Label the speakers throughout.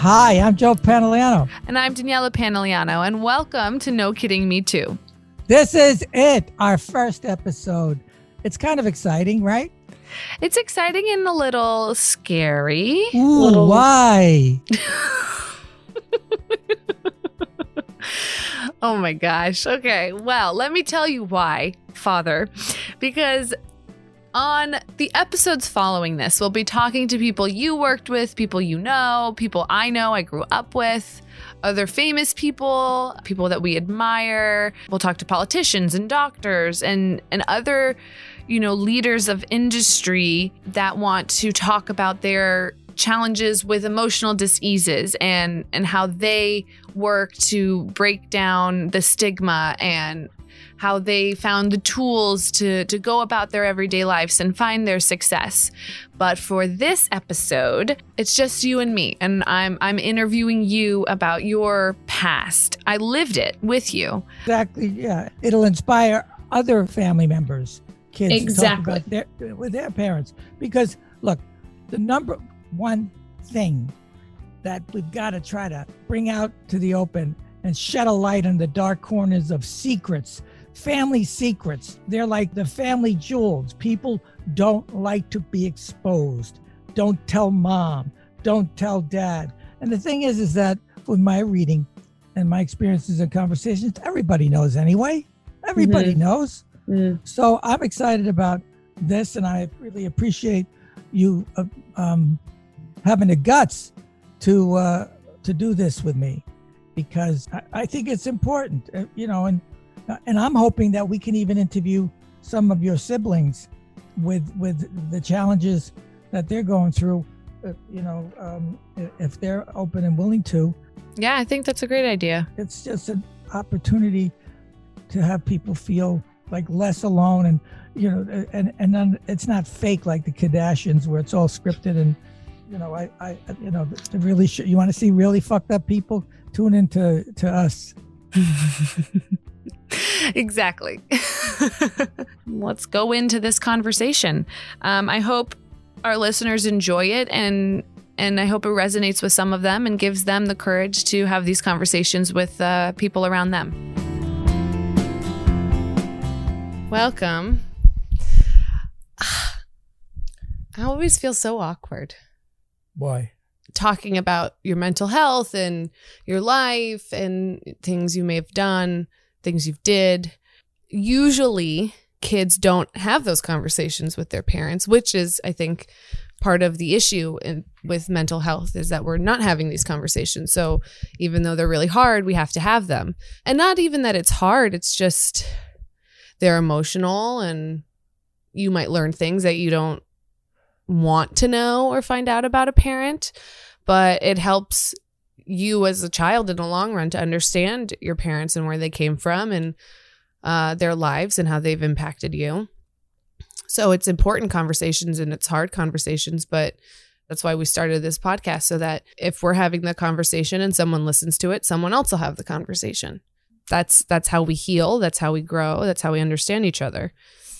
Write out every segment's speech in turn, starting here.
Speaker 1: Hi, I'm Joe Pantoliano.
Speaker 2: And I'm Daniela Pantoliano, and welcome to No Kidding Me Too.
Speaker 1: This is it, our first episode. It's kind of exciting, right?
Speaker 2: It's exciting and a little scary.
Speaker 1: Ooh,
Speaker 2: little...
Speaker 1: why?
Speaker 2: oh my gosh. Okay. Well, let me tell you why, Father. Because on the episodes following this, we'll be talking to people you worked with, people you know, people I know, I grew up with, other famous people, people that we admire. We'll talk to politicians and doctors and and other, you know, leaders of industry that want to talk about their challenges with emotional diseases and and how they work to break down the stigma and how they found the tools to, to go about their everyday lives and find their success. But for this episode, it's just you and me, and I'm I'm interviewing you about your past. I lived it with you.
Speaker 1: Exactly. Yeah, it'll inspire other family members, kids,
Speaker 2: exactly
Speaker 1: their, with their parents. Because look, the number one thing that we've got to try to bring out to the open and shed a light on the dark corners of secrets family secrets. They're like the family jewels. People don't like to be exposed. Don't tell mom. Don't tell dad. And the thing is, is that with my reading and my experiences and conversations, everybody knows anyway. Everybody mm-hmm. knows. Mm. So I'm excited about this, and I really appreciate you uh, um, having the guts to uh, to do this with me because I, I think it's important, uh, you know, and and I'm hoping that we can even interview some of your siblings with with the challenges that they're going through. Uh, you know, um, if they're open and willing to.
Speaker 2: Yeah, I think that's a great idea.
Speaker 1: It's just an opportunity to have people feel like less alone, and you know, and and then it's not fake like the Kardashians where it's all scripted and. You know, I, I, you know, to really, sh- you want to see really fucked up people? Tune into to us.
Speaker 2: exactly. Let's go into this conversation. Um, I hope our listeners enjoy it and and I hope it resonates with some of them and gives them the courage to have these conversations with uh, people around them. Welcome. I always feel so awkward.
Speaker 1: Why?
Speaker 2: Talking about your mental health and your life and things you may have done things you've did. Usually, kids don't have those conversations with their parents, which is, I think, part of the issue in, with mental health is that we're not having these conversations. So even though they're really hard, we have to have them. And not even that it's hard, it's just they're emotional and you might learn things that you don't want to know or find out about a parent, but it helps you as a child in the long run to understand your parents and where they came from and uh, their lives and how they've impacted you. So it's important conversations and it's hard conversations, but that's why we started this podcast so that if we're having the conversation and someone listens to it, someone else will have the conversation. That's that's how we heal, that's how we grow, that's how we understand each other.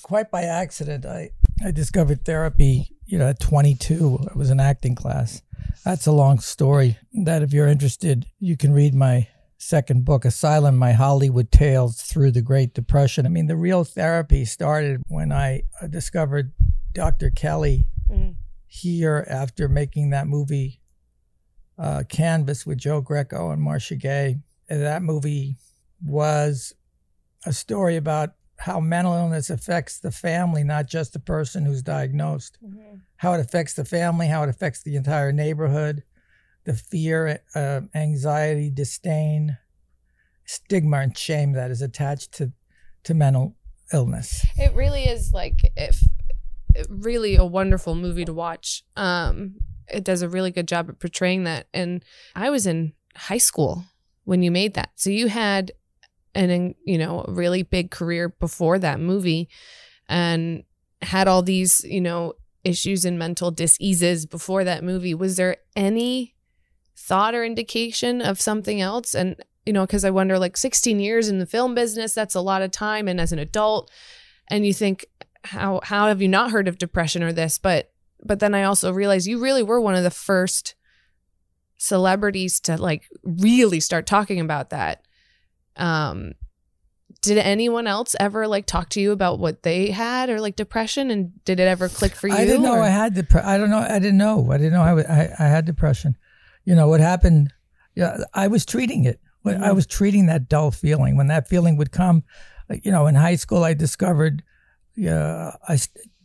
Speaker 1: Quite by accident, I I discovered therapy, you know, at 22. It was an acting class that's a long story. That, if you're interested, you can read my second book, Asylum My Hollywood Tales Through the Great Depression. I mean, the real therapy started when I uh, discovered Dr. Kelly mm. here after making that movie, uh, Canvas, with Joe Greco and Marcia Gay. And that movie was a story about how mental illness affects the family, not just the person who's diagnosed. Mm-hmm. How it affects the family, how it affects the entire neighborhood, the fear, uh, anxiety, disdain, stigma, and shame that is attached to to mental illness.
Speaker 2: It really is like if really a wonderful movie to watch. Um, it does a really good job at portraying that. And I was in high school when you made that, so you had and you know really big career before that movie and had all these you know issues and mental diseases before that movie. Was there any thought or indication of something else? And you know because i wonder like 16 years in the film business that's a lot of time. And as an adult and you think how how have you not heard of depression or this? But but then i also realized you really were one of the first celebrities to like really start talking about that. Um, did anyone else ever like talk to you about what they had or like depression and did it ever click for you?
Speaker 1: I didn't know
Speaker 2: or-
Speaker 1: I had depression. I don't know. I didn't know. I didn't know I, wa- I, I had depression. You know what happened? Yeah, I was treating it. When I was treating that dull feeling. When that feeling would come, you know, in high school, I discovered, yeah, I,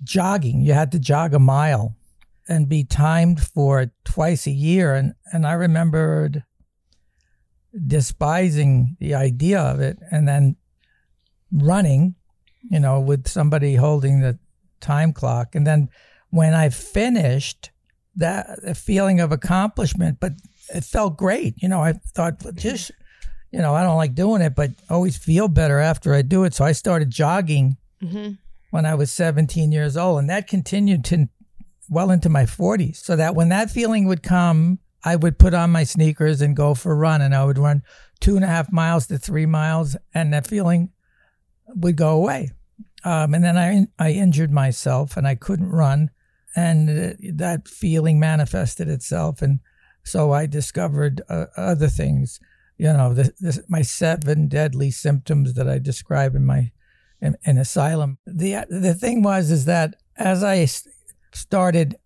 Speaker 1: jogging. You had to jog a mile, and be timed for it twice a year. And and I remembered despising the idea of it, and then running, you know, with somebody holding the time clock. And then when I finished, that feeling of accomplishment, but it felt great. You know, I thought, just, you know, I don't like doing it, but always feel better after I do it. So I started jogging
Speaker 2: Mhm.
Speaker 1: when I was 17 years old, and that continued to well into my 40s. So that when that feeling would come, I would put on my sneakers and go for a run, and I would run two and a half miles to three miles, and that feeling would go away. Um, and then I I injured myself, and I couldn't run, and uh, that feeling manifested itself, and so I discovered uh, other things. You know, the, the, my seven deadly symptoms that I describe in my in, in asylum. the The thing was is that as I started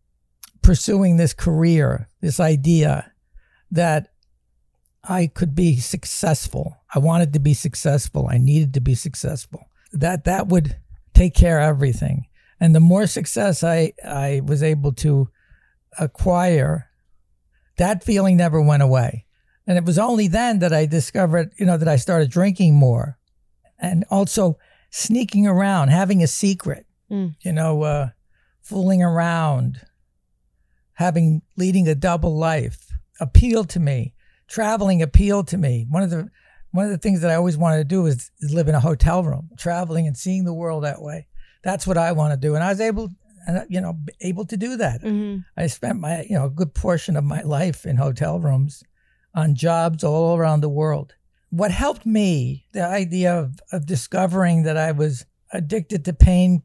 Speaker 1: pursuing this career, this idea that I could be successful. I wanted to be successful. I needed to be successful. That that would take care of everything. And the more success I I was able to acquire, that feeling never went away. And it was only then that I discovered, you know, that I started drinking more and also sneaking around, having a secret,
Speaker 2: Mm.
Speaker 1: you know, uh, fooling around, having leading a double life appealed to me. Traveling appealed to me. One of the one of the things that I always wanted to do is, is live in a hotel room, traveling and seeing the world that way. That's what I want to do, and I was able, and you know, able to do that.
Speaker 2: Mhm.
Speaker 1: I spent my, you know, a good portion of my life in hotel rooms on jobs all around the world. What helped me, the idea of, of discovering that I was addicted to pain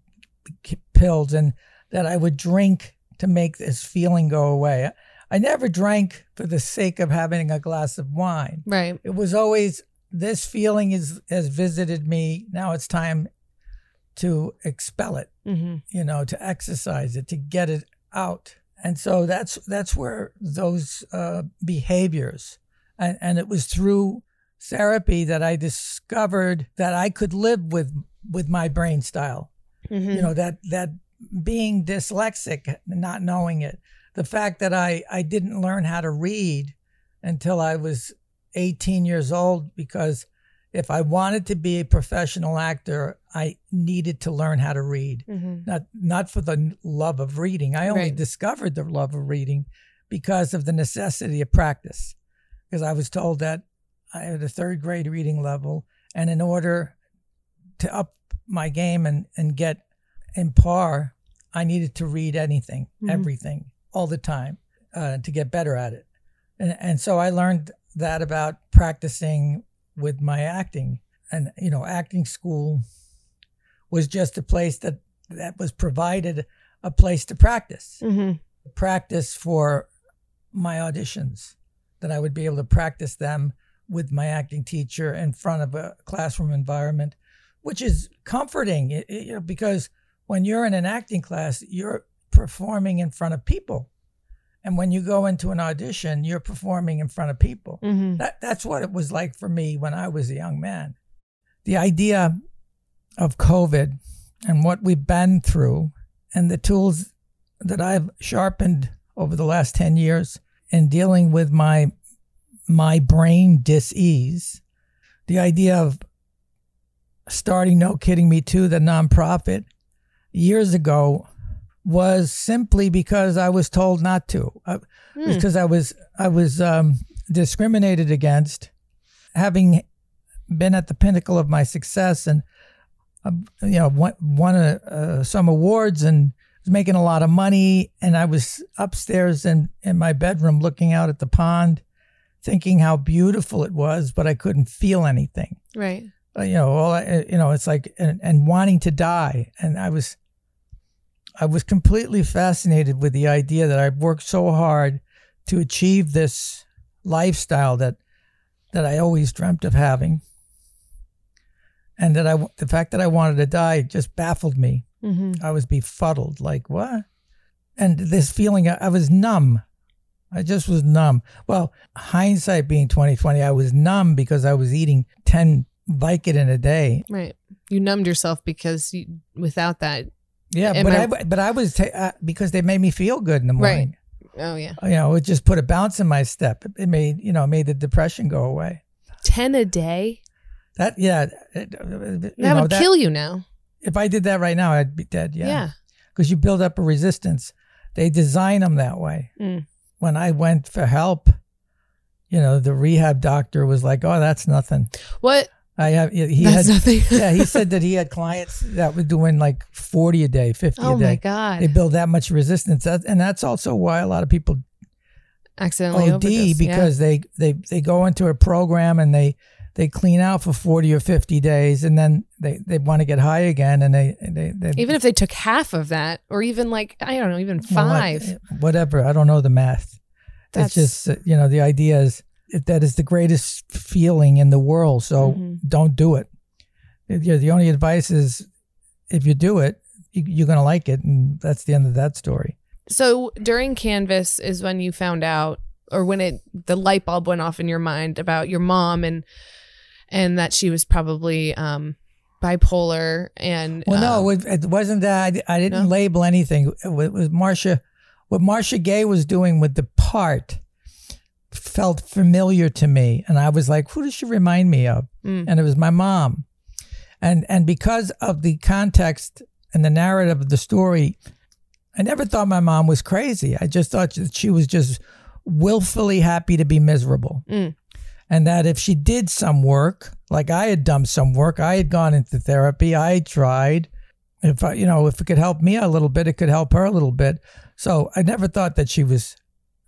Speaker 1: pills and that I would drink to make this feeling go away. I never drank for the sake of having a glass of wine.
Speaker 2: Right.
Speaker 1: It was always this feeling is has visited me. Now it's time to expel it
Speaker 2: hmm
Speaker 1: you know, to exercise it, to get it out. And so that's that's where those uh, behaviors, and, and it was through therapy that I discovered that I could live with with my brain style.
Speaker 2: hmm
Speaker 1: You know that that being dyslexic, not knowing it, the fact that I I didn't learn how to read until I was 18 years old because if I wanted to be a professional actor, I needed to learn how to read
Speaker 2: hmm
Speaker 1: not not for the love of reading. I only
Speaker 2: Right.
Speaker 1: discovered the love of reading because of the necessity of practice. Because I was told that I had a third grade reading level, and in order to up my game and and get in par, I needed to read anything,
Speaker 2: Mhm.
Speaker 1: everything, all the time, uh, to get better at it. And and so I learned that about practicing with my acting, and you know, acting school was just a place that that was provided a place to practice
Speaker 2: hmm
Speaker 1: practice for my auditions that i would be able to practice them with my acting teacher in front of a classroom environment which is comforting you know, because when you're in an acting class you're performing in front of people and when you go into an audition you're performing in front of people
Speaker 2: hmm
Speaker 1: that that's what it was like for me when I was a young man. The idea of COVID and what we've been through and the tools that I've sharpened over the last 10 years in dealing with my my brain dis-ease. The idea of starting No Kidding Me Too, the nonprofit, years ago was simply because I was told not to. I,
Speaker 2: Hmm.
Speaker 1: because I was I was um, discriminated against, having been at the pinnacle of my success and uh, you know won, won a, uh, some awards and was making a lot of money, and I was upstairs in in my bedroom looking out at the pond, thinking how beautiful it was, but I couldn't feel anything
Speaker 2: Right.
Speaker 1: uh, you know, all I, you know, it's like and, and wanting to die, and I was, I was completely fascinated with the idea that I've worked so hard to achieve this lifestyle that that I always dreamt of having, and that I the fact that I wanted to die just baffled me.
Speaker 2: Mm-hmm.
Speaker 1: I was befuddled, like what? And this feeling, I, I was numb. I just was numb. Well, hindsight being twenty twenty, I was numb because I was eating ten Vicodin a day.
Speaker 2: Right. You numbed yourself because you, without that.
Speaker 1: Yeah, but
Speaker 2: I-
Speaker 1: I, but I was ta- uh, because they made me feel good in the
Speaker 2: Right.
Speaker 1: morning.
Speaker 2: Oh yeah.
Speaker 1: You know, it just put a bounce in my step. It, it made you know made the depression go away.
Speaker 2: Ten a day.
Speaker 1: That yeah, it,
Speaker 2: That
Speaker 1: know,
Speaker 2: would
Speaker 1: that-
Speaker 2: kill you now.
Speaker 1: If I did that right now, I'd be dead.
Speaker 2: Yeah.
Speaker 1: Yeah, because you build up a resistance. They design them that way.
Speaker 2: Mm.
Speaker 1: When I went for help, you know, the rehab doctor was like, "Oh, that's nothing."
Speaker 2: What?
Speaker 1: I have he
Speaker 2: That's
Speaker 1: had
Speaker 2: nothing.
Speaker 1: yeah he said that he had clients that were doing like 40 a day 50
Speaker 2: oh
Speaker 1: a day Oh
Speaker 2: my god.
Speaker 1: they build that much resistance that, and that's also why a lot of people
Speaker 2: Accidentally
Speaker 1: OD
Speaker 2: overdose. yeah.
Speaker 1: because they, they they go into a program and they they clean out for 40 or 50 days and then they, they want to get high again and they they, they
Speaker 2: even if they took half of that, or even like I don't know, even
Speaker 1: well,
Speaker 2: five.
Speaker 1: whatever I don't know the math
Speaker 2: That's-
Speaker 1: it's just you know the idea is that is the greatest feeling in the world so
Speaker 2: Mhm.
Speaker 1: don't do it the only advice is if you do it you, you're going to like it and that's the end of that story
Speaker 2: So during Canvas is when you found out, or when it the light bulb went off in your mind about your mom and and that she was probably um, bipolar and
Speaker 1: Well,
Speaker 2: um,
Speaker 1: no, it, it wasn't that. I, I didn't
Speaker 2: No?
Speaker 1: label anything. It was Marcia. What Marcia Gay was doing with the part felt familiar to me, and I was like, "Who does she remind me of?"
Speaker 2: Mm.
Speaker 1: And it was my mom, and and because of the context and the narrative of the story, I never thought my mom was crazy. I just thought that she was just willfully happy to be miserable.
Speaker 2: Mm.
Speaker 1: And that if she did some work, like I had done some work, I had gone into therapy, I tried. If I, you know, if it could help me a little bit, it could help her a little bit. So I never thought that she was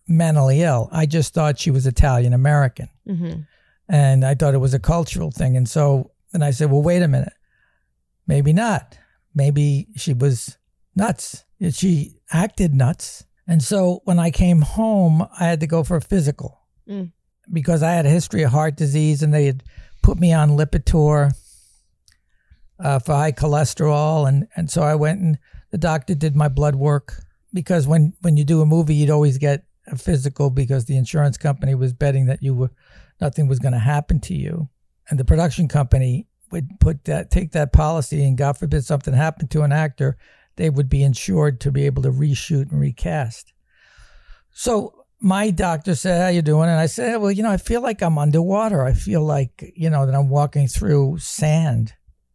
Speaker 1: mentally ill. I just thought she was Italian American
Speaker 2: mhm.
Speaker 1: and I thought it was a cultural thing. And so and I said, well, wait a minute, maybe not. Maybe she was nuts. She acted nuts. And so when I came home, I had to go for a physical
Speaker 2: Mm.
Speaker 1: because I had a history of heart disease and they had put me on Lipitor uh, for high cholesterol. And, and so I went and the doctor did my blood work because when, when you do a movie, you'd always get a physical because the insurance company was betting that you were nothing was going to happen to you. And the production company would put that, take that policy, and God forbid something happened to an actor, they would be insured to be able to reshoot and recast. So my doctor said, "How you doing?" And I said, "Well, you know, I feel like I'm underwater. I feel like you know that I'm walking through sand."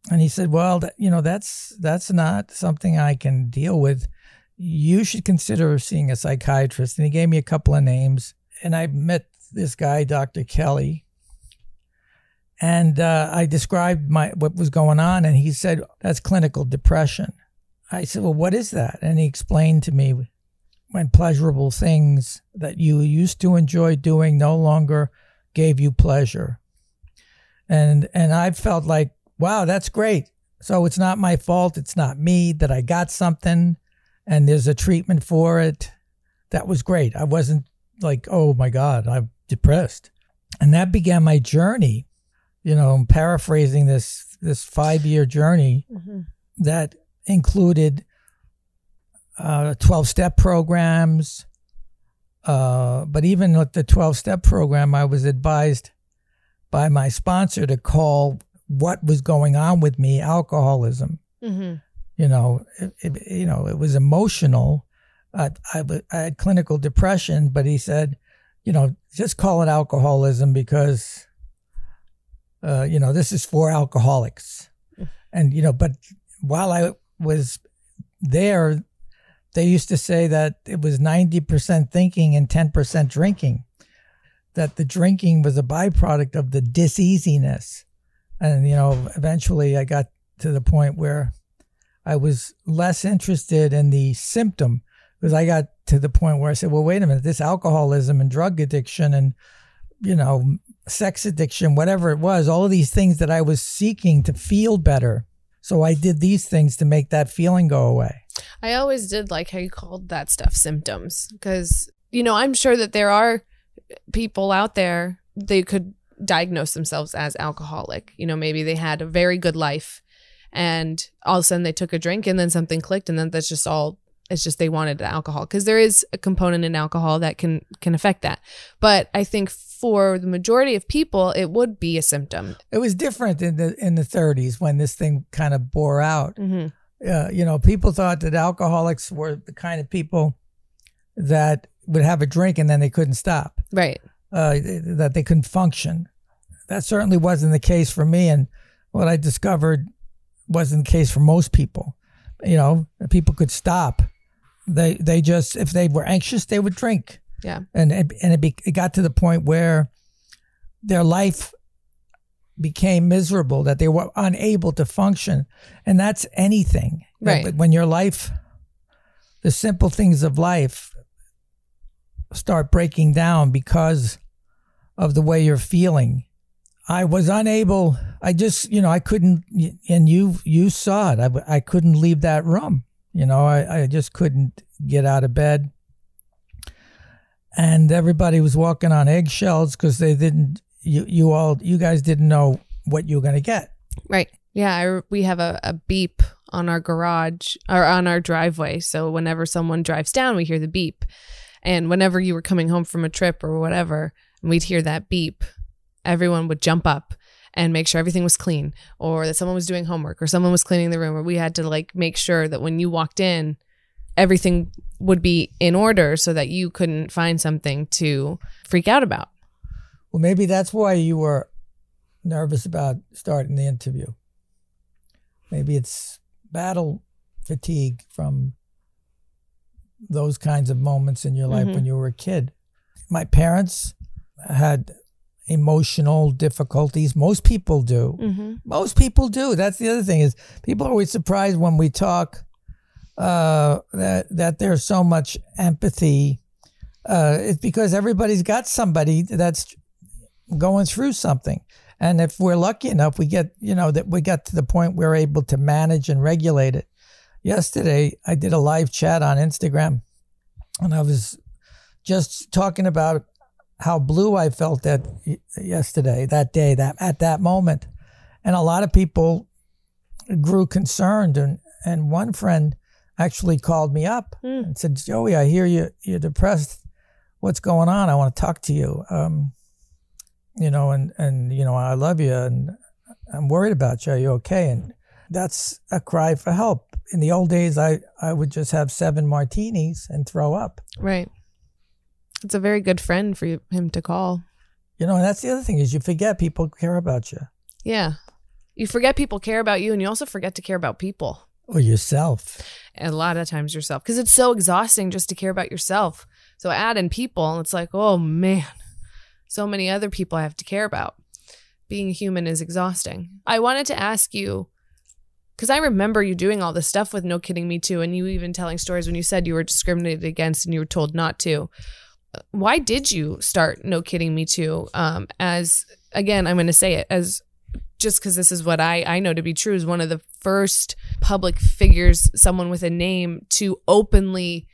Speaker 1: And he said, "Well, you know, that's that's not something I can deal with. You should consider seeing a psychiatrist." And he gave me a couple of names, and I met this guy, Dr. Kelly. And uh, I described my what was going on, and he said that's clinical depression. I said, "Well, what is that?" And he explained to me when pleasurable things that you used to enjoy doing no longer gave you pleasure. And and I felt like, wow, that's great. So it's not my fault, it's not me that I got something and there's a treatment for it. That was great. I wasn't like, oh my God, I'm depressed. And that began my journey. You know, I'm paraphrasing this this five year journey
Speaker 2: Mhm.
Speaker 1: that included uh, 12 step programs. Uh, but even with the 12 step program, I was advised by my sponsor to call what was going on with me alcoholism.
Speaker 2: Mhm.
Speaker 1: You know, it, it, you know, it was emotional. I had clinical depression, but he said, you know, just call it alcoholism because, uh, you know, this is for alcoholics. And, you know, but while I was there, they used to say that it was 90% thinking and 10% drinking, that the drinking was a byproduct of the diseasiness. And, you know, eventually I got to the point where I was less interested in the symptom because I got to the point where I said, well, wait a minute, this alcoholism and drug addiction and, you know, sex addiction, whatever it was, all of these things that I was seeking to feel better. So I did these things to make that feeling go away.
Speaker 2: I always did like how you called that stuff symptoms because, you know, I'm sure that there are people out there they could diagnose themselves as alcoholic. You know, maybe they had a very good life and all of a sudden they took a drink and then something clicked and then that's just all it's just they wanted alcohol because there is a component in alcohol that can can affect that. But I think for the majority of people it would be a symptom.
Speaker 1: It was different in the in the 30s when this thing kind of bore out.
Speaker 2: hmm
Speaker 1: uh, you know, people thought that alcoholics were the kind of people that would have a drink and then they couldn't stop,
Speaker 2: Right.
Speaker 1: uh, that they couldn't function. That certainly wasn't the case for me. And what I discovered wasn't the case for most people. You know, people could stop. They they just if they were anxious, they would drink.
Speaker 2: Yeah.
Speaker 1: and it, and it, be, it got to the point where their life became miserable that they were unable to function and that's anything
Speaker 2: Right.
Speaker 1: But when your life the simple things of life start breaking down because of the way you're feeling i was unable i just you know i couldn't and you you saw it i, I couldn't leave that room you know I, I just couldn't get out of bed and everybody was walking on eggshells because they didn't you you all you guys didn't know what you were going to get
Speaker 2: Right. Yeah, I, we have a, a beep on our garage or on our driveway. So whenever someone drives down, we hear the beep. And whenever you were coming home from a trip or whatever, and we'd hear that beep, everyone would jump up and make sure everything was clean or that someone was doing homework or someone was cleaning the room or we had to like make sure that when you walked in, everything would be in order so that you couldn't find something to freak out about.
Speaker 1: Well, maybe that's why you were nervous about starting the interview. Maybe it's battle fatigue from those kinds of moments in your life
Speaker 2: Mhm.
Speaker 1: when you were a kid. My parents had emotional difficulties. Most people do.
Speaker 2: Mm-hmm.
Speaker 1: Most people do. That's the other thing is people are always surprised when we talk uh, that that there's so much empathy. Uh, it's because everybody's got somebody that's going through something, and if we're lucky enough, we get you know that we got to the point we're able to manage and regulate it. Yesterday, I did a live chat on Instagram, and I was just talking about how blue I felt that yesterday, that day, that at that moment, and a lot of people grew concerned, and and one friend actually called me up
Speaker 2: Hmm.
Speaker 1: and said, "Joey, I hear you you're depressed. What's going on? I want to talk to you. Um, you know, and and you know, I love you, and I'm worried about you. Are you okay?" And that's a cry for help. In the old days, I I would just have seven martinis and throw up.
Speaker 2: Right. It's a very good friend for him to call.
Speaker 1: You know, and that's the other thing is you forget people care about you
Speaker 2: Yeah. You forget people care about you and you also forget to care about people.
Speaker 1: or yourself.
Speaker 2: And a lot of times yourself because it's so exhausting just to care about yourself. So add in people and it's like, oh man, so many other people I have to care about. Being human is exhausting. I wanted to ask you because I remember you doing all this stuff with No Kidding Me Too, and you even telling stories when you said you were discriminated against and you were told not to. Why did you start No Kidding Me Too? Um, as again, I'm going to say it as just because this is what I, I know to be true, is one of the first public figures, someone with a name, to openly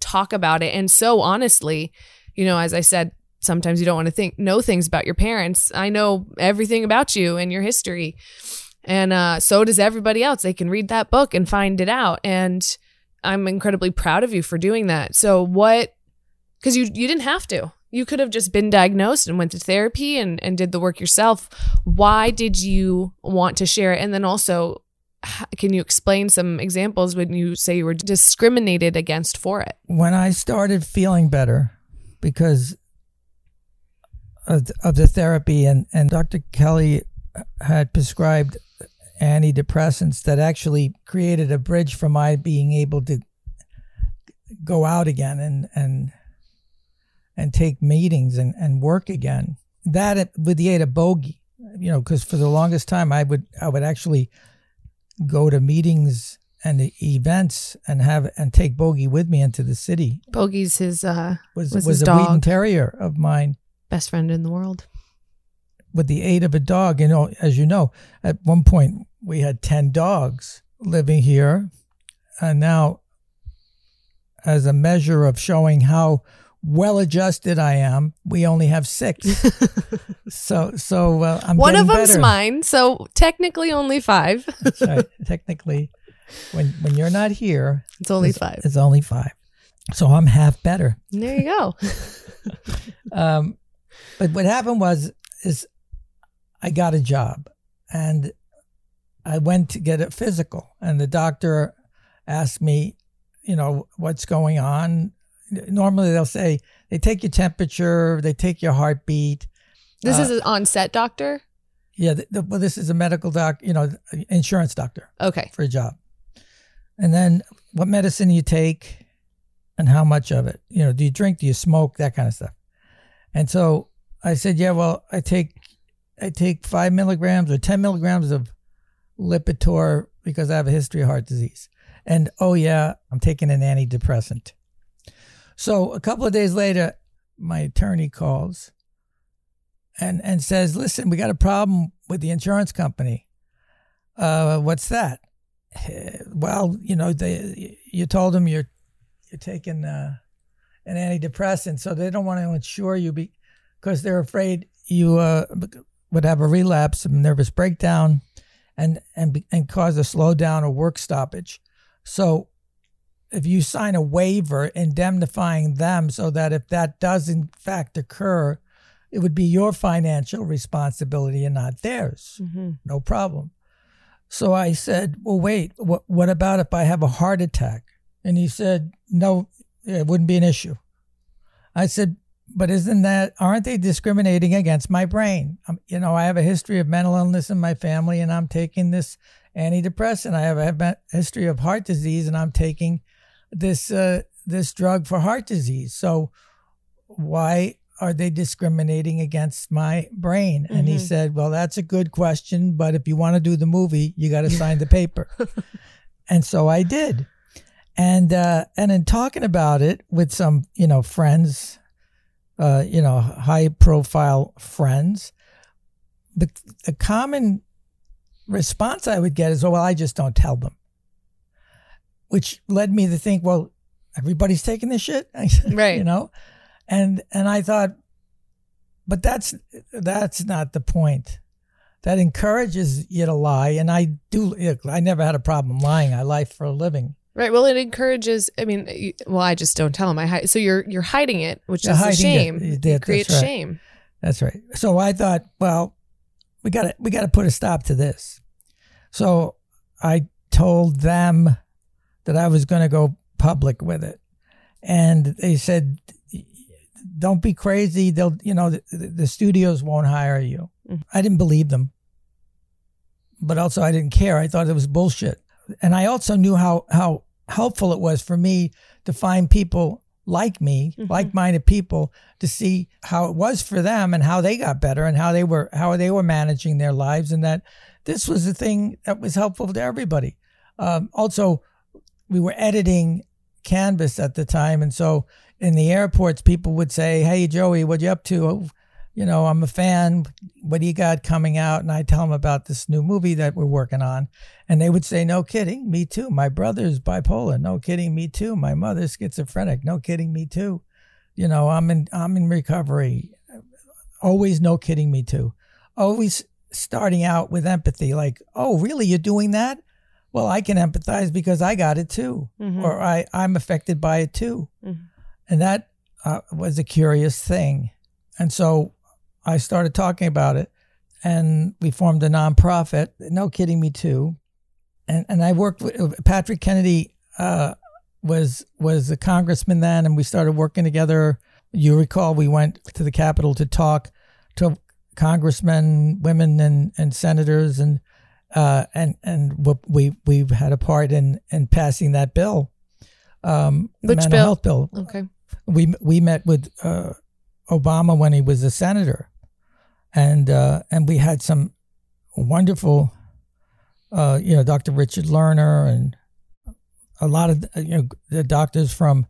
Speaker 2: talk about it. And so honestly, you know, as I said, sometimes you don't want to think know things about your parents. I know everything about you and your history. And uh, so does everybody else. They can read that book and find it out. And I'm incredibly proud of you for doing that. So what because you you didn't have to. You could have just been diagnosed and went to therapy and, and did the work yourself. Why did you want to share it? And then also, can you explain some examples when you say you were discriminated against for it?
Speaker 1: when I started feeling better because of, of the therapy and, and Dr. Kelly uh, had prescribed antidepressants that actually created a bridge for my being able to go out again and and and take meetings and, and work again. That with the aid of bogey, you know, because for the longest time I would I would actually go to meetings and the events and have and take bogey with me into the city.
Speaker 2: Bogey's his uh,
Speaker 1: Was
Speaker 2: Was
Speaker 1: was, a
Speaker 2: dog.
Speaker 1: Terrier of mine
Speaker 2: best friend in the world.
Speaker 1: with the aid of a dog. You know, as you know, at one point we had ten dogs living here, and now, as a measure of showing how well adjusted I am. We only have six. so so uh, I'm
Speaker 2: One of them's
Speaker 1: better.
Speaker 2: mine, so technically only five.
Speaker 1: Right. Technically, when when you're not here,
Speaker 2: it's only
Speaker 1: it's,
Speaker 2: five.
Speaker 1: It's only five. So I'm half better.
Speaker 2: There you go.
Speaker 1: Um, but what happened was is I got a job and I went to get a physical, and the doctor asked me, you know, what's going on. Normally they'll say they take your temperature, they take your heartbeat.
Speaker 2: This
Speaker 1: Uh,
Speaker 2: is an on-set doctor.
Speaker 1: Yeah, the, the, well, this is a medical doc, you know, insurance doctor
Speaker 2: Okay.
Speaker 1: for a job. And then what medicine you take and how much of it. You know, do you drink, do you smoke, that kind of stuff. And so I said, yeah, well, I take I take five milligrams or ten milligrams of Lipitor because I have a history of heart disease. And oh yeah, I'm taking an antidepressant. So a couple of days later, my attorney calls and and says, "Listen, we got a problem with the insurance company. Uh, what's that?" "Eh, Well, you know, they you told them you're you're taking uh, an antidepressant, so they don't want to insure you because they're afraid you uh, would have a relapse, a nervous breakdown, and and and cause a slowdown or work stoppage. So if you sign a waiver indemnifying them so that if that does in fact occur, it would be your financial responsibility and not theirs.
Speaker 2: Mm-hmm.
Speaker 1: No problem. So I said, Well, wait, what, what about if I have a heart attack? And he said, No, it wouldn't be an issue. I said, But isn't that, aren't they discriminating against my brain? Um, you know, I have a history of mental illness in my family and I'm taking this antidepressant. I have a history of heart disease and I'm taking this uh, this drug for heart disease. So why are they discriminating against my brain? And he
Speaker 2: Mhm.
Speaker 1: said, Well, that's a good question, but if you want to do the movie, you got to sign the paper. and so I did. And uh, and in talking about it with some, you know, friends, uh, you know, high profile friends, the the common response I would get is, "Oh, well, I just don't tell them," which led me to think, "Well, everybody's taking this shit,"
Speaker 2: Right.
Speaker 1: You know, and and I thought, but that's that's not the point. That encourages you to lie, and I do. I never had a problem lying. I lie for a living.
Speaker 2: Right. Well, it encourages. I mean, well, I just don't tell them. I hide. So you're you're hiding it, which
Speaker 1: You're
Speaker 2: is a
Speaker 1: hiding it.
Speaker 2: shame.
Speaker 1: You
Speaker 2: It,
Speaker 1: did, that's
Speaker 2: creates
Speaker 1: right.
Speaker 2: shame.
Speaker 1: That's right. So I thought, well, we got to we got to put a stop to this. So I told them that I was going to go public with it, and they said, "Don't be crazy. They'll, you know, the, the studios won't hire you."
Speaker 2: Mhm.
Speaker 1: I didn't believe them, but also I didn't care. I thought it was bullshit, and I also knew how how helpful it was for me to find people like me,
Speaker 2: Mhm.
Speaker 1: like-minded people, to see how it was for them and how they got better and how they were how they were managing their lives, and that this was a thing that was helpful to everybody. Um, also, we were editing Canvas at the time, and so in the airports, people would say, "Hey, Joey, what you up to?" "Oh, You know, I'm a fan. What do you got coming out? And I tell them about this new movie that we're working on, and they would say, "No kidding, me too. My brother's bipolar. No kidding, me too. My mother's schizophrenic. No kidding, me too. You know, I'm in I'm in recovery. Always, no kidding, me too. Always starting out with empathy, like, "Oh, really? You're doing that? Well, I can empathize because I got it too,
Speaker 2: Mhm.
Speaker 1: or I I'm affected by it too."
Speaker 2: Mhm.
Speaker 1: And that uh, was a curious thing. And so I started talking about it and we formed a nonprofit. No kidding, me too. And and I worked with Patrick Kennedy uh, was was a congressman then, and we started working together. You recall we went to the Capitol to talk to congressmen, women, and and senators, and uh, and and we we had a part in in passing that bill. Um, the
Speaker 2: Which bill?
Speaker 1: health bill
Speaker 2: Okay.
Speaker 1: we we met with uh, Obama when he was a senator, and uh, and we had some wonderful, uh, you know, Dr. Richard Lerner and a lot of you know the doctors from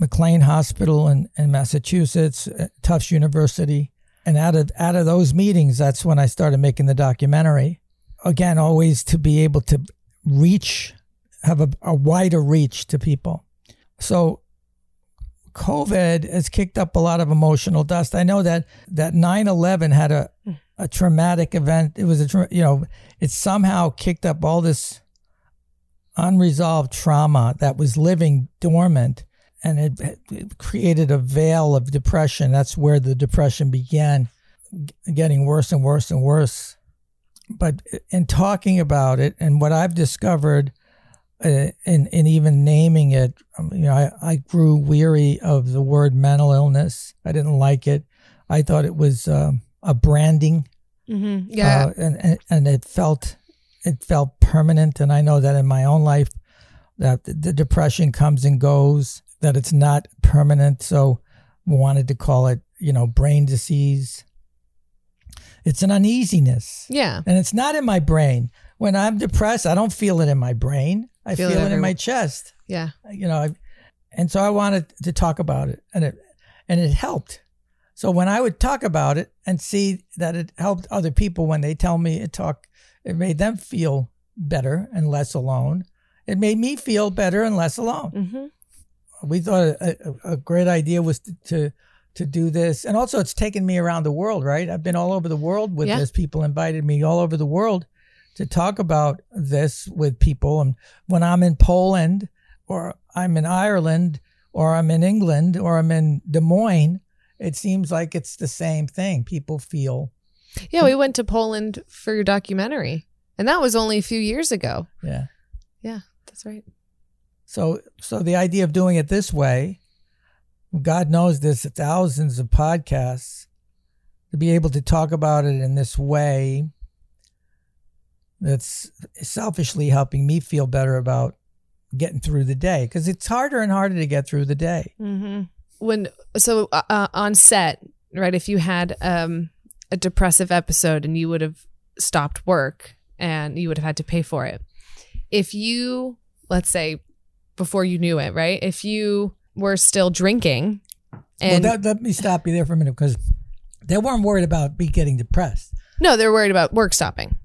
Speaker 1: McLean Hospital in, in Massachusetts, uh, Tufts University, and out of out of those meetings, that's when I started making the documentary. Again, always to be able to reach, have a, a wider reach to people. So COVID has kicked up a lot of emotional dust. I know that that 9/11 had a a traumatic event. It was a you know, it somehow kicked up all this unresolved trauma that was living dormant and it, it created a veil of depression. That's where the depression began getting worse and worse and worse. But in talking about it and what I've discovered uh, and, and even naming it, um, you know, I, I grew weary of the word mental illness. I didn't like it. I thought it was um, a branding,
Speaker 2: Mm-hmm. Yeah.
Speaker 1: uh, and, and and it felt it felt permanent. And I know that in my own life, that the, the depression comes and goes. That it's not permanent. So, we wanted to call it, you know, brain disease. It's an uneasiness
Speaker 2: yeah.
Speaker 1: and it's not in my brain. When I'm depressed, I don't feel it in my brain. I
Speaker 2: Feel
Speaker 1: feel,
Speaker 2: it
Speaker 1: it in my chest.
Speaker 2: Yeah.
Speaker 1: You know, I, and so I wanted to talk about it, and it and it helped. So when I would talk about it and see that it helped other people when they tell me it talk, it made them feel better and less alone. It made me feel better and less alone
Speaker 2: Mm-hmm.
Speaker 1: we thought a, a, a great idea was to, to to do this and also it's taken me around the world right i've been all over the world with
Speaker 2: Yeah.
Speaker 1: this people invited me all over the world to talk about this with people and when i'm in poland or i'm in ireland or i'm in england or i'm in des moines it seems like it's the same thing people feel
Speaker 2: Yeah. We went to Poland for your documentary, and that was only a few years ago.
Speaker 1: yeah
Speaker 2: Yeah. That's right.
Speaker 1: So, so the idea of doing it this way, God knows there's thousands of podcasts to be able to talk about it in this way. That's selfishly helping me feel better about getting through the day because it's harder and harder to get through the day.
Speaker 2: Mm-hmm. When so uh, uh, on set, right? If you had um, a depressive episode and you would have stopped work and you would have had to pay for it, if you let's say before you knew it, right? If you were still drinking and
Speaker 1: well, that, let me stop you there for a minute because they weren't worried about me getting depressed.
Speaker 2: no, they're worried about work stopping.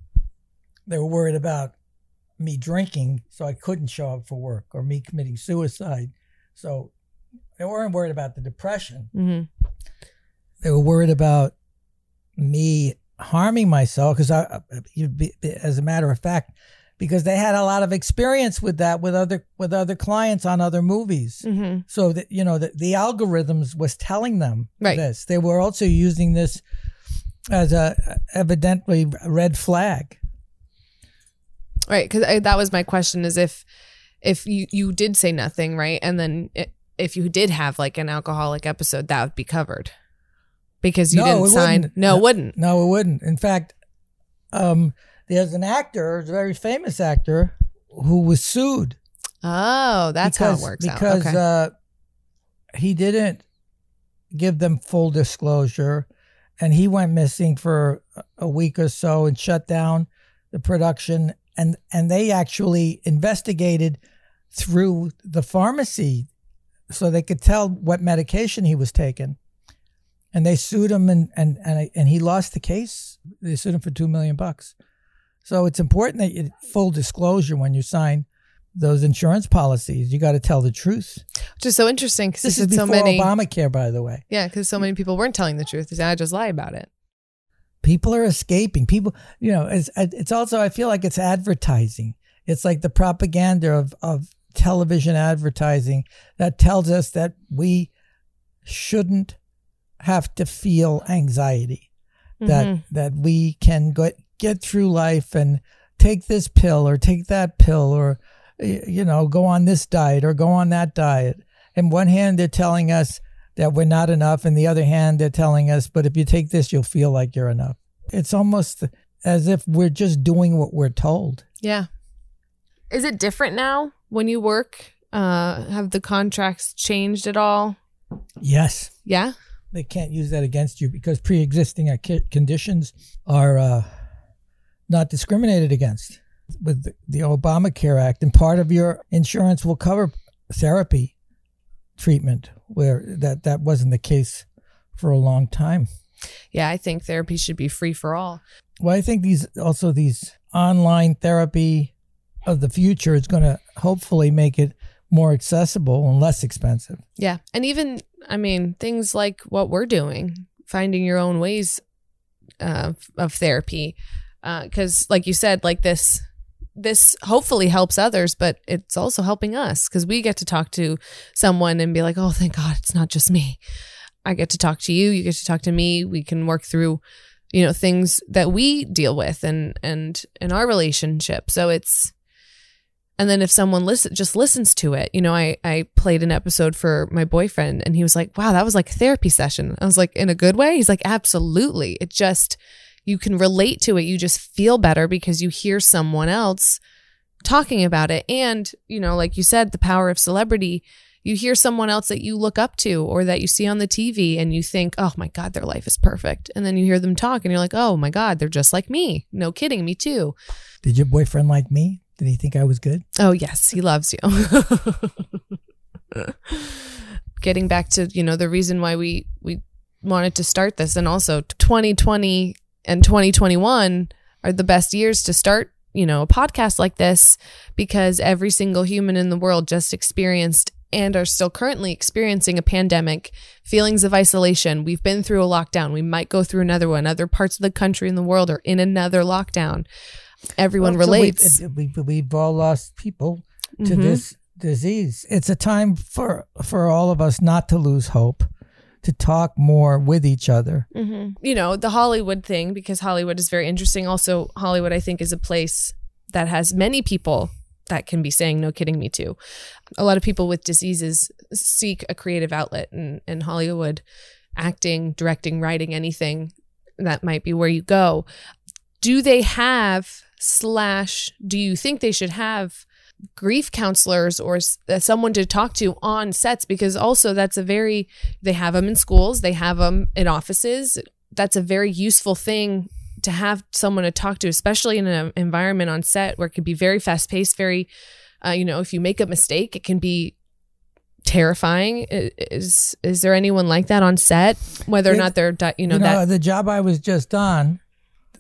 Speaker 1: They were worried about me drinking, so I couldn't show up for work, or me committing suicide. So they weren't worried about the depression.
Speaker 2: Mm-hmm.
Speaker 1: They were worried about me harming myself because I, as a matter of fact, because they had a lot of experience with that with other with other clients on other movies.
Speaker 2: Mm-hmm.
Speaker 1: So that you know the, the algorithms was telling them
Speaker 2: Right.
Speaker 1: this. They were also using this as a evidently red flag.
Speaker 2: Right, because that was my question: is if if you you did say nothing, right, and then it, if you did have like an alcoholic episode, that would be covered because you
Speaker 1: No,
Speaker 2: didn't sign.
Speaker 1: Wouldn't.
Speaker 2: No, it wouldn't.
Speaker 1: No, it wouldn't. In fact, um, there's an actor, a very famous actor, who was sued.
Speaker 2: Oh, that's how it works
Speaker 1: because.
Speaker 2: Okay.
Speaker 1: uh, he didn't give them full disclosure, and he went missing for a week or so and shut down the production. And and they actually investigated through the pharmacy, so they could tell what medication he was taking. And they sued him, and and and, and he lost the case. They sued him for two million bucks. So it's important that you full disclosure when you sign those insurance policies. You got to tell the truth.
Speaker 2: Which is so interesting because
Speaker 1: This is
Speaker 2: is so
Speaker 1: before
Speaker 2: many.
Speaker 1: Obamacare, by the way.
Speaker 2: Yeah, because so many people weren't telling the truth. They said, I just lie about it.
Speaker 1: People are escaping. People, you know, it's it's also I feel like it's advertising. It's like the propaganda of of television advertising that tells us that we shouldn't have to feel anxiety. That
Speaker 2: Mhm.
Speaker 1: that we can go, get through life and take this pill or take that pill or you know go on this diet or go on that diet. and one hand, they're telling us that we're not enough, and the other hand, they're telling us, but if you take this, you'll feel like you're enough. It's almost as if we're just doing what we're told.
Speaker 2: Yeah. Is it different now when you work? Uh, have the contracts changed at all?
Speaker 1: Yes,
Speaker 2: Yeah.
Speaker 1: they can't use that against you because pre-existing conditions are uh, not discriminated against with the, Obamacare Act, and part of your insurance will cover therapy treatment, where that that wasn't the case for a long time.
Speaker 2: Yeah, I think therapy should be free for all.
Speaker 1: Well, I think these also these online therapy of the future is going to hopefully make it more accessible and less expensive.
Speaker 2: Yeah. And even, I mean, things like what we're doing, finding your own ways uh, of therapy. Uh, because, like you said, like this, this hopefully helps others, but it's also helping us because we get to talk to someone and be like, oh, thank God it's not just me. I get to talk to you. You get to talk to me. We can work through, you know, things that we deal with and and in our relationship. So it's and then if someone listen just listens to it, you know, I I played an episode for my boyfriend and he was like, "Wow, that was like a therapy session." I was like, "In a good way?" He's like, "Absolutely." It just you can relate to it. You just feel better because you hear someone else talking about it. And, you know, like you said, the power of celebrity, you hear someone else that you look up to or that you see on the TV and you think, oh my God, their life is perfect. And then you hear them talk and you're like, oh my God, they're just like me. No kidding, me too.
Speaker 1: Did your boyfriend like me? Did he think I was good?
Speaker 2: Oh, yes, he loves you. Getting back to, you know, the reason why we we wanted to start this and also 2020 and 2021 are the best years to start, you know, a podcast like this because every single human in the world just experienced and are still currently experiencing a pandemic, feelings of isolation. We've been through a lockdown. We might go through another one. Other parts of the country and the world are in another lockdown everyone well, relates.
Speaker 1: So we, we, we've all lost people to mm-hmm. this disease. It's a time for for all of us not to lose hope, to talk more with each other.
Speaker 2: Mm-hmm. You know, the Hollywood thing because Hollywood is very interesting. Also, Hollywood I think is a place that has many people that can be saying no kidding me too. A lot of people with diseases seek a creative outlet and in Hollywood acting, directing, writing, anything that might be where you go. Do they have slash do you think they should have grief counselors or uh, someone to talk to on sets because also that's a very they have them in schools they have them in offices. That's a very useful thing to have someone to talk to especially in an environment on set where it can be very fast paced very uh, you know if you make a mistake it can be terrifying. Is is there anyone like that on set? Whether or not they're you know, you know that
Speaker 1: the job i was just on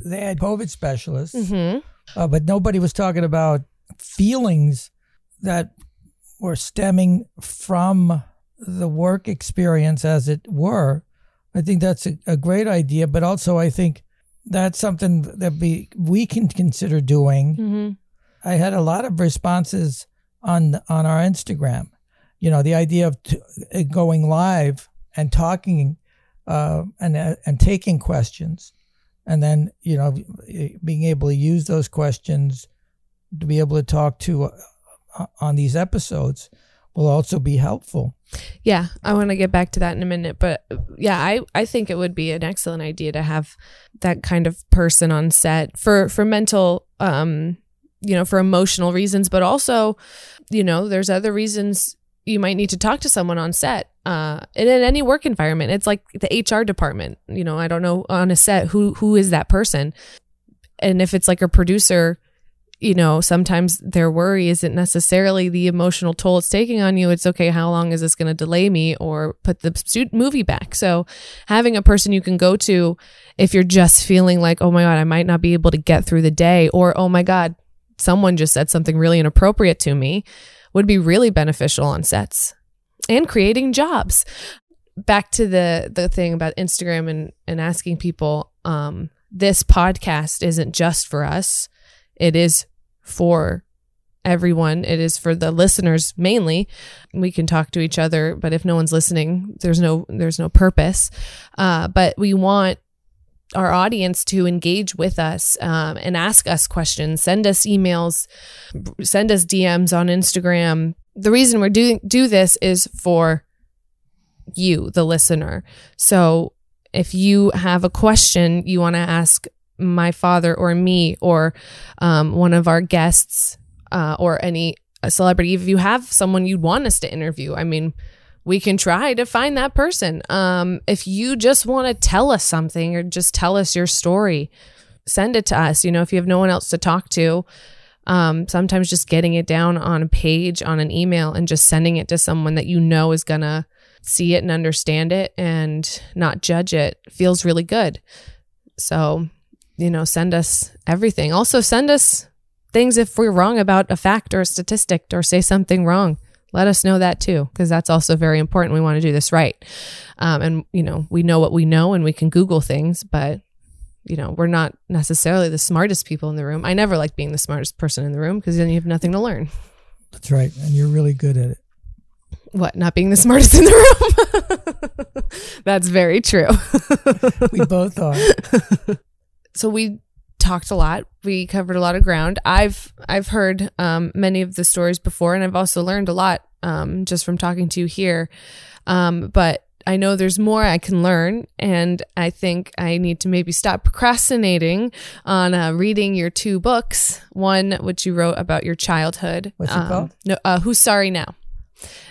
Speaker 1: they had COVID specialists, mm-hmm. uh, but nobody was talking about feelings that were stemming from the work experience, as it were. I think that's a, a great idea, but also I think that's something that we we can consider doing. Mm-hmm. I had a lot of responses on on our Instagram. You know, the idea of t- going live and talking uh, and uh, and taking questions and then you know being able to use those questions to be able to talk to uh, on these episodes will also be helpful.
Speaker 2: Yeah i want to get back to that in a minute but yeah i i think it would be an excellent idea to have that kind of person on set for for mental um you know for emotional reasons but also you know there's other reasons you might need to talk to someone on set uh and in any work environment. It's like the hr department you know i don't know on a set who who is that person. And if it's like a producer you know sometimes their worry isn't necessarily the emotional toll it's taking on you it's okay how long is this going to delay me or put the movie back so having a person you can go to if you're just feeling like oh my god i might not be able to get through the day or oh my god someone just said something really inappropriate to me would be really beneficial on sets and creating jobs. Back to the the thing about Instagram and and asking people um this podcast isn't just for us. It is for everyone. It is for the listeners mainly. We can talk to each other, but if no one's listening, there's no there's no purpose. Uh, but we want our audience to engage with us um, and ask us questions, send us emails, send us DMs on Instagram. The reason we're doing do this is for you, the listener. So if you have a question you want to ask my father or me or um, one of our guests uh, or any celebrity, if you have someone you'd want us to interview, I mean, we can try to find that person. Um, if you just want to tell us something or just tell us your story, send it to us. You know, if you have no one else to talk to, um, sometimes just getting it down on a page, on an email, and just sending it to someone that you know is going to see it and understand it and not judge it feels really good. So, you know, send us everything. Also, send us things if we're wrong about a fact or a statistic or say something wrong let us know that too, because that's also very important. We want to do this right. Um, and, you know, we know what we know and we can Google things, but, you know, we're not necessarily the smartest people in the room. I never like being the smartest person in the room because then you have nothing to learn.
Speaker 1: That's right. And you're really good at it.
Speaker 2: What, not being the smartest in the room? that's very true.
Speaker 1: we both are.
Speaker 2: so we talked a lot. We covered a lot of ground. I've I've heard um, many of the stories before, and I've also learned a lot um, just from talking to you here. Um, but I know there's more I can learn, and I think I need to maybe stop procrastinating on uh, reading your two books. One, which you wrote about your childhood.
Speaker 1: What's it called?
Speaker 2: No, uh, Who's Sorry Now?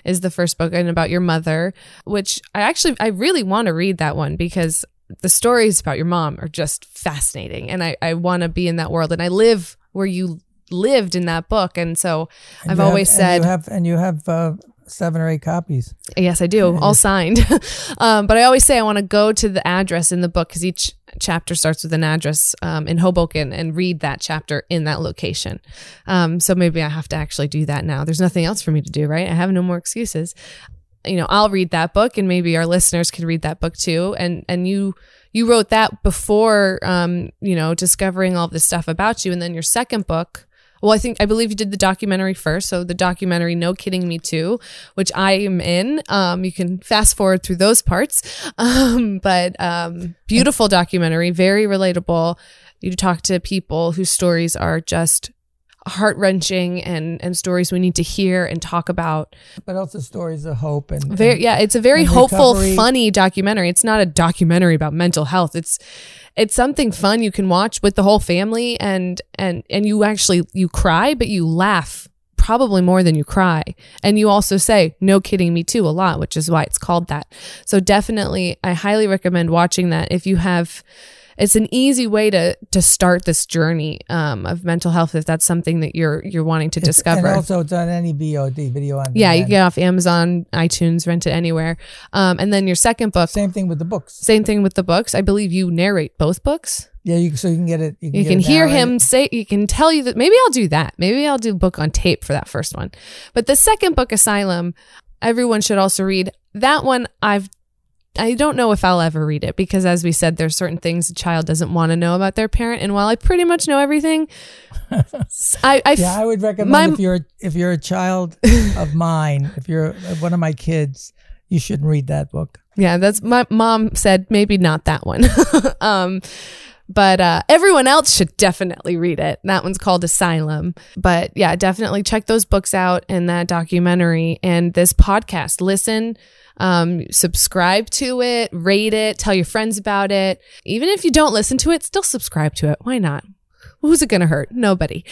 Speaker 2: Is the first book and about your mother, which I actually I really want to read that one because the stories about your mom are just fascinating. And I, I want to be in that world and I live where you lived in that book. And so
Speaker 1: And
Speaker 2: I've always
Speaker 1: have,
Speaker 2: said
Speaker 1: and you have and you have uh, seven or eight copies.
Speaker 2: yes I do all signed. Um, but I always say I want to go to the address in the book because each chapter starts with an address um, in Hoboken and read that chapter in that location. Um, so maybe I have to actually do that now. There's nothing else for me to do right? I have no more excuses you know I'll read that book and maybe our listeners can read that book too. And and you you wrote that before um you know discovering all this stuff about you. And then your second book well i think i believe you did the documentary first. So the documentary no kidding me too which i am in. Um you can fast forward through those parts. Um but um beautiful documentary very relatable. You talk to people whose stories are just heart wrenching and and stories we need to hear and talk about.
Speaker 1: But also stories of hope and,
Speaker 2: very
Speaker 1: and-
Speaker 2: yeah it's a very hopeful
Speaker 1: recovery.
Speaker 2: funny documentary. It's not a documentary about mental health. It's it's something fun you can watch with the whole family and and and you actually you cry but you laugh probably more than you cry. And you also say no kidding me too a lot which is why it's called that. So definitely i highly recommend watching that if you have it's an easy way to to start this journey um, of mental health if that's something that you're you're wanting to
Speaker 1: It's-
Speaker 2: discover
Speaker 1: And also, it's on any VOD video on.
Speaker 2: yeah, you can get off Amazon, iTunes, rent it anywhere. Um, and then your second book,
Speaker 1: Same thing with the books.
Speaker 2: same thing with the books. I believe you narrate both books.
Speaker 1: Yeah, you, so you can get it. You can,
Speaker 2: You can
Speaker 1: it
Speaker 2: hear him say, you can tell you that maybe I'll do that. Maybe I'll do book on tape for that first one. But the second book, Asylum, everyone should also read. That one, I've, I don't know if I'll ever read it because, as we said, there's certain things a child doesn't want to know about their parent. And while I pretty much know everything, I, I,
Speaker 1: Yeah, I would recommend
Speaker 2: my-
Speaker 1: if you're if you're a child of mine, if you're one of my kids, you shouldn't read that book.
Speaker 2: Yeah, that's my mom said maybe not that one. um but uh, everyone else should definitely read it. That one's called Asylum. But yeah, definitely check those books out and that documentary and this podcast. Listen, um, subscribe to it, rate it, tell your friends about it. Even if you don't listen to it, still subscribe to it. Why not? Who's it going to hurt? Nobody.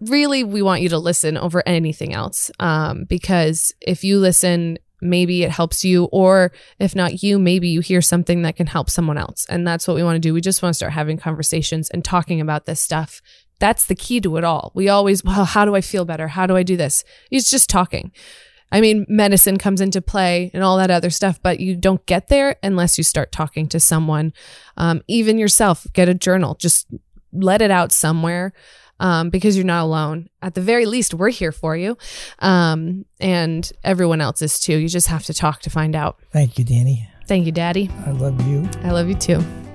Speaker 2: Really, we want you to listen over anything else um, because if you listen, maybe it helps you, or if not you, maybe you hear something that can help someone else. And that's what we want to do. We just want to start having conversations and talking about this stuff. That's the key to it all. We always, well, how do I feel better? How do I do this? It's just talking. I mean, medicine comes into play and all that other stuff, but you don't get there unless you start talking to someone. Um, even yourself, get a journal, just let it out somewhere um, because you're not alone. At the very least, we're here for you. Um, and everyone else is too. You just have to talk to find out.
Speaker 1: Thank you, Danny.
Speaker 2: Thank you, Daddy.
Speaker 1: I love you.
Speaker 2: I love you too.